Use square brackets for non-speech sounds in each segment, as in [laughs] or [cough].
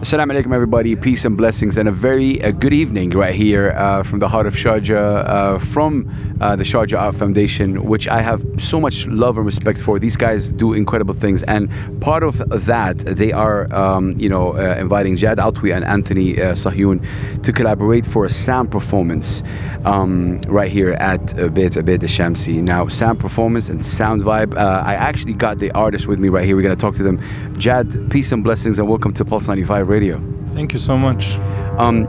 Assalamu alaikum, everybody. Peace and blessings, and a very uh, good evening right here uh, from the heart of Sharjah, uh, from uh, the Sharjah Art Foundation, which I have so much love and respect for. These guys do incredible things, and part of that, they are, um, you know, uh, inviting Jad Atwi and Anthony uh, Sahyoun to collaborate for a sound performance um, right here at uh, Beit Abed Shamsi. Now, sound performance and sound vibe. I actually got the artist with me right here. We're gonna talk to them. Jad, peace and blessings, and welcome to Pulse 95 Radio. Thank you so much. Um,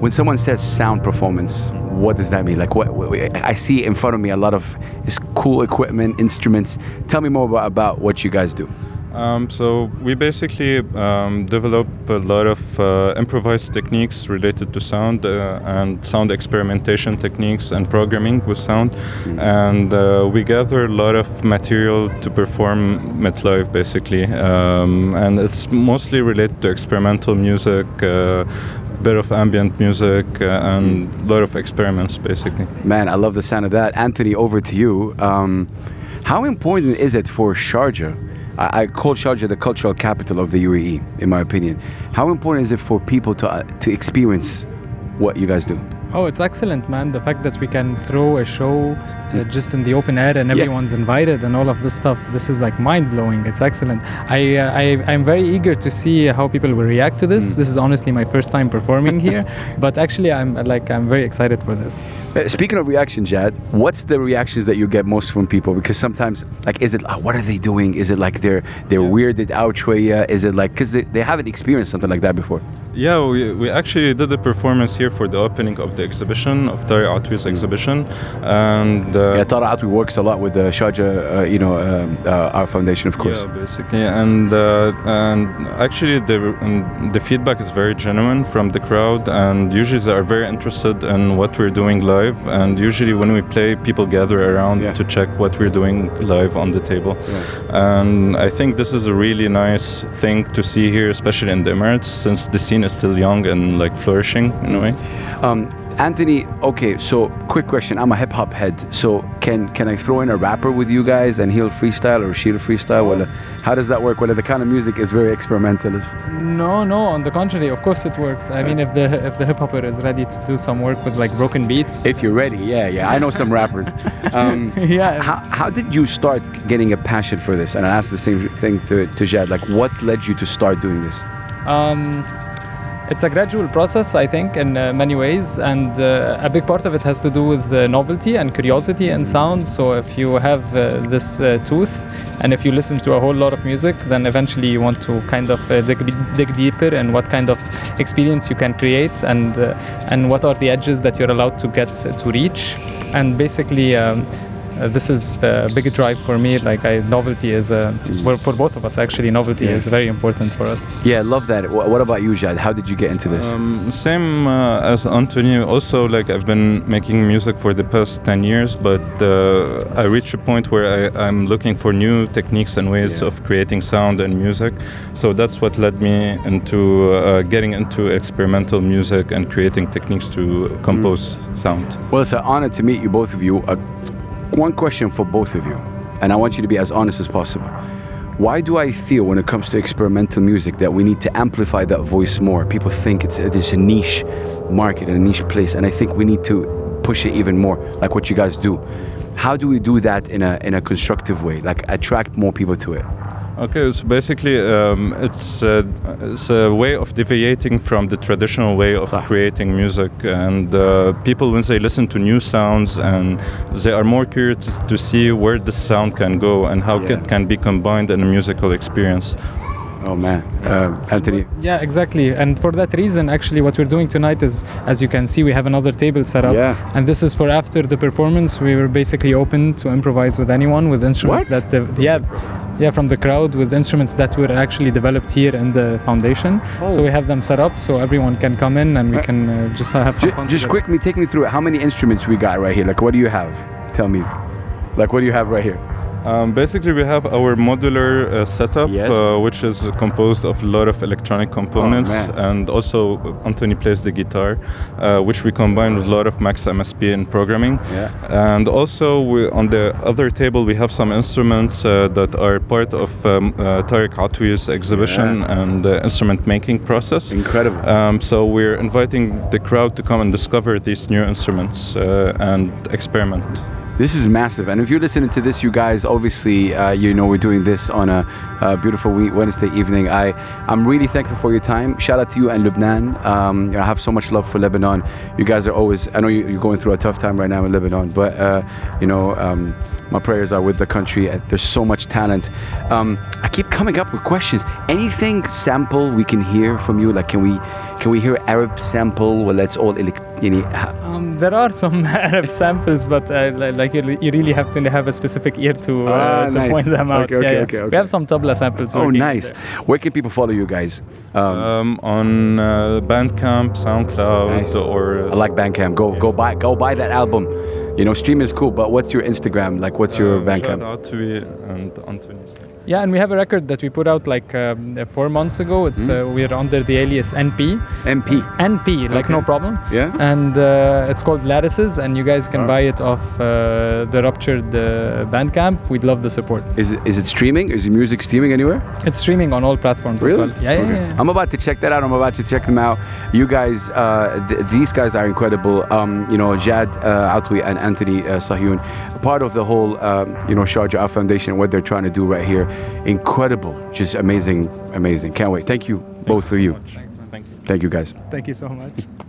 when someone says sound performance, what does that mean? Like, what, what I see in front of me a lot of is cool equipment, instruments. Tell me more about, about what you guys do. Um, so we basically um, develop a lot of uh, improvised techniques related to sound uh, and sound experimentation techniques and programming with sound, and uh, we gather a lot of material to perform it live, basically, um, and it's mostly related to experimental music. Uh, bit of ambient music uh, and a lot of experiments basically Man, I love the sound of that. Anthony, over to you. Um, how important is it for Sharjah? I, call Sharjah the cultural capital of the UAE, in my opinion. How important is it for people to uh, to experience what you guys do? Oh, it's excellent, man. The fact that we can throw a show uh, just in the open air and everyone's invited and all of this stuff, this is like mind blowing. It's excellent. I, uh, I, I'm very eager to see how people will react to this. This is honestly my first time performing here, [laughs] but actually, I'm like, I'm very excited for this. Uh, Speaking of reaction, Jad, what's the reactions that you get most from people? Because sometimes, like, is it "Ah, what are they doing? Is it like they're they're weirded out? Is it like because they, they haven't experienced something like that before? Yeah, we, we actually did a performance here for the opening of the exhibition of Tarek Atwi's exhibition, and uh, Yeah, Tarek Atwi works a lot with the Sharjah, uh, you know, um, uh, Art Foundation, of course. Yeah, basically, and uh, and actually the and the feedback is very genuine from the crowd, and usually they are very interested in what we're doing live. And usually when we play, people gather around Yeah. to check what we're doing live on the table. Yeah. And I think this is a really nice thing to see here, especially in the Emirates, since the scene is still young and like flourishing in a way. Um, Anthony, okay, so quick question. I'm a hip hop head, so can can I throw in a rapper with you guys and he'll freestyle or she'll freestyle? Well, how does that work? Well, the kind of music is very experimentalist. No, no. On the contrary, of course it works. I mean, if the if the hip hopper is ready to do some work with like broken beats, If you're ready, yeah, yeah. I know some [laughs] rappers. Um, [laughs] yeah. how, how did you start getting a passion for this? And I asked the same thing to, to Jad. Like, what led you to start doing this? Um, it's a gradual process, I think, in uh, many ways, and uh, a big part of it has to do with uh, novelty and curiosity and sound. So, if you have uh, this uh, tooth, and if you listen to a whole lot of music, then eventually you want to kind of uh, dig, dig deeper in what kind of experience you can create, and and what are the edges that you're allowed to get to reach, and basically. Um, uh, this is the big drive for me. Like, I, novelty is, uh, well, for both of us actually, novelty Yeah. is very important for us. Yeah, I love that. Wh- What about you, Jad? How did you get into this? Um, same uh, as Anthony. Also, like I've been making music for the past ten years, but uh, I reached a point where I, I'm looking for new techniques and ways Yeah. of creating sound and music. So that's what led me into uh, getting into experimental music and creating techniques to compose sound. Well, it's an honor to meet you, both of you. Uh, one question for both of you, and I want you to be as honest as possible. Why do I feel when it comes to experimental music that we need to amplify that voice more? People think it's there's a niche market a niche place, and I think we need to push it even more, like what you guys do. How do we do that in a in a constructive way, like attract more people to it? Okay, so basically, um, it's, uh, it's a way of deviating from the traditional way of creating music, and uh, people when they listen to new sounds, and they are more curious to see where the sound can go and how Yeah. it can be combined in a musical experience. Oh man, uh, Anthony. Yeah, exactly. And for that reason, actually, what we're doing tonight is, as you can see, we have another table set up. Yeah. And this is for after the performance. We were basically open to improvise with anyone with instruments What? that, uh, yeah, yeah, from the crowd with instruments that were actually developed here in the foundation. Oh. So we have them set up so everyone can come in and we Right. can uh, just have some fun. just together. quick, me take me through it. How many instruments we got right here? Like, what do you have? Tell me. Like, what do you have right here? Um, basically, we have our modular uh, setup, Yes. uh, which is composed of a lot of electronic components, man. and also Anthony plays the guitar, uh, which we combine with a lot of Max MSP and programming. Yeah. And also, we, on the other table, we have some instruments uh, that are part of um, uh, Tarek Atwi's exhibition Yeah. and uh, instrument making process. Incredible. Um, so we're inviting the crowd to come and discover these new instruments uh, and experiment. This is massive, and if you're listening to this, you guys, obviously, uh, you know we're doing this on a, uh beautiful Wednesday evening. I, I'm really thankful for your time. Shout out to you and Lebanon. Um, you know, I have so much love for Lebanon. You guys are always. I know you- you're going through a tough time right now in Lebanon, but uh, you know, um, my prayers are with the country. Uh, There's so much talent. Um, I keep coming up with questions. Anything sample we can hear from you? Like, can we, can we hear Arab sample? Well, let's all, elec- you Um, there are some [laughs] Arab samples, but uh, like you, you really have to have a specific ear to, uh, Ah, to nice. point them out. Okay, okay, yeah, yeah. okay, okay. We have some tabla samples. Oh, nice. there. Where can people follow you guys? Um, Um, on uh, Bandcamp, SoundCloud, Nice. or I like Bandcamp. Go go buy go buy that album. You know, stream is cool, but what's your Instagram? Like, what's your uh, Bandcamp? Shout out to you and Anthony. Yeah, and we have a record that we put out like um, four months ago. It's Hmm? uh, we're under the alias NP. MP. NP, like Okay. no problem. Yeah. And uh, it's called Lattices, and you guys can buy it off uh, the Ruptured uh, Bandcamp. We'd love the support. Is it, is it streaming? Is your music streaming anywhere? It's streaming on all platforms Really? as well. Yeah, yeah, Okay. yeah. I'm about to check that out. I'm about to check them out. You guys, uh, th- these guys are incredible. Um, you know, Jad uh, Atwi and Anthony uh, Sahyoun, part of the whole, um, you know, Sharjah Foundation, what they're trying to do right here. Incredible. Just amazing, amazing. Can't wait. Thank you, both of you. Thank you. Thank you, guys. Thank you so much.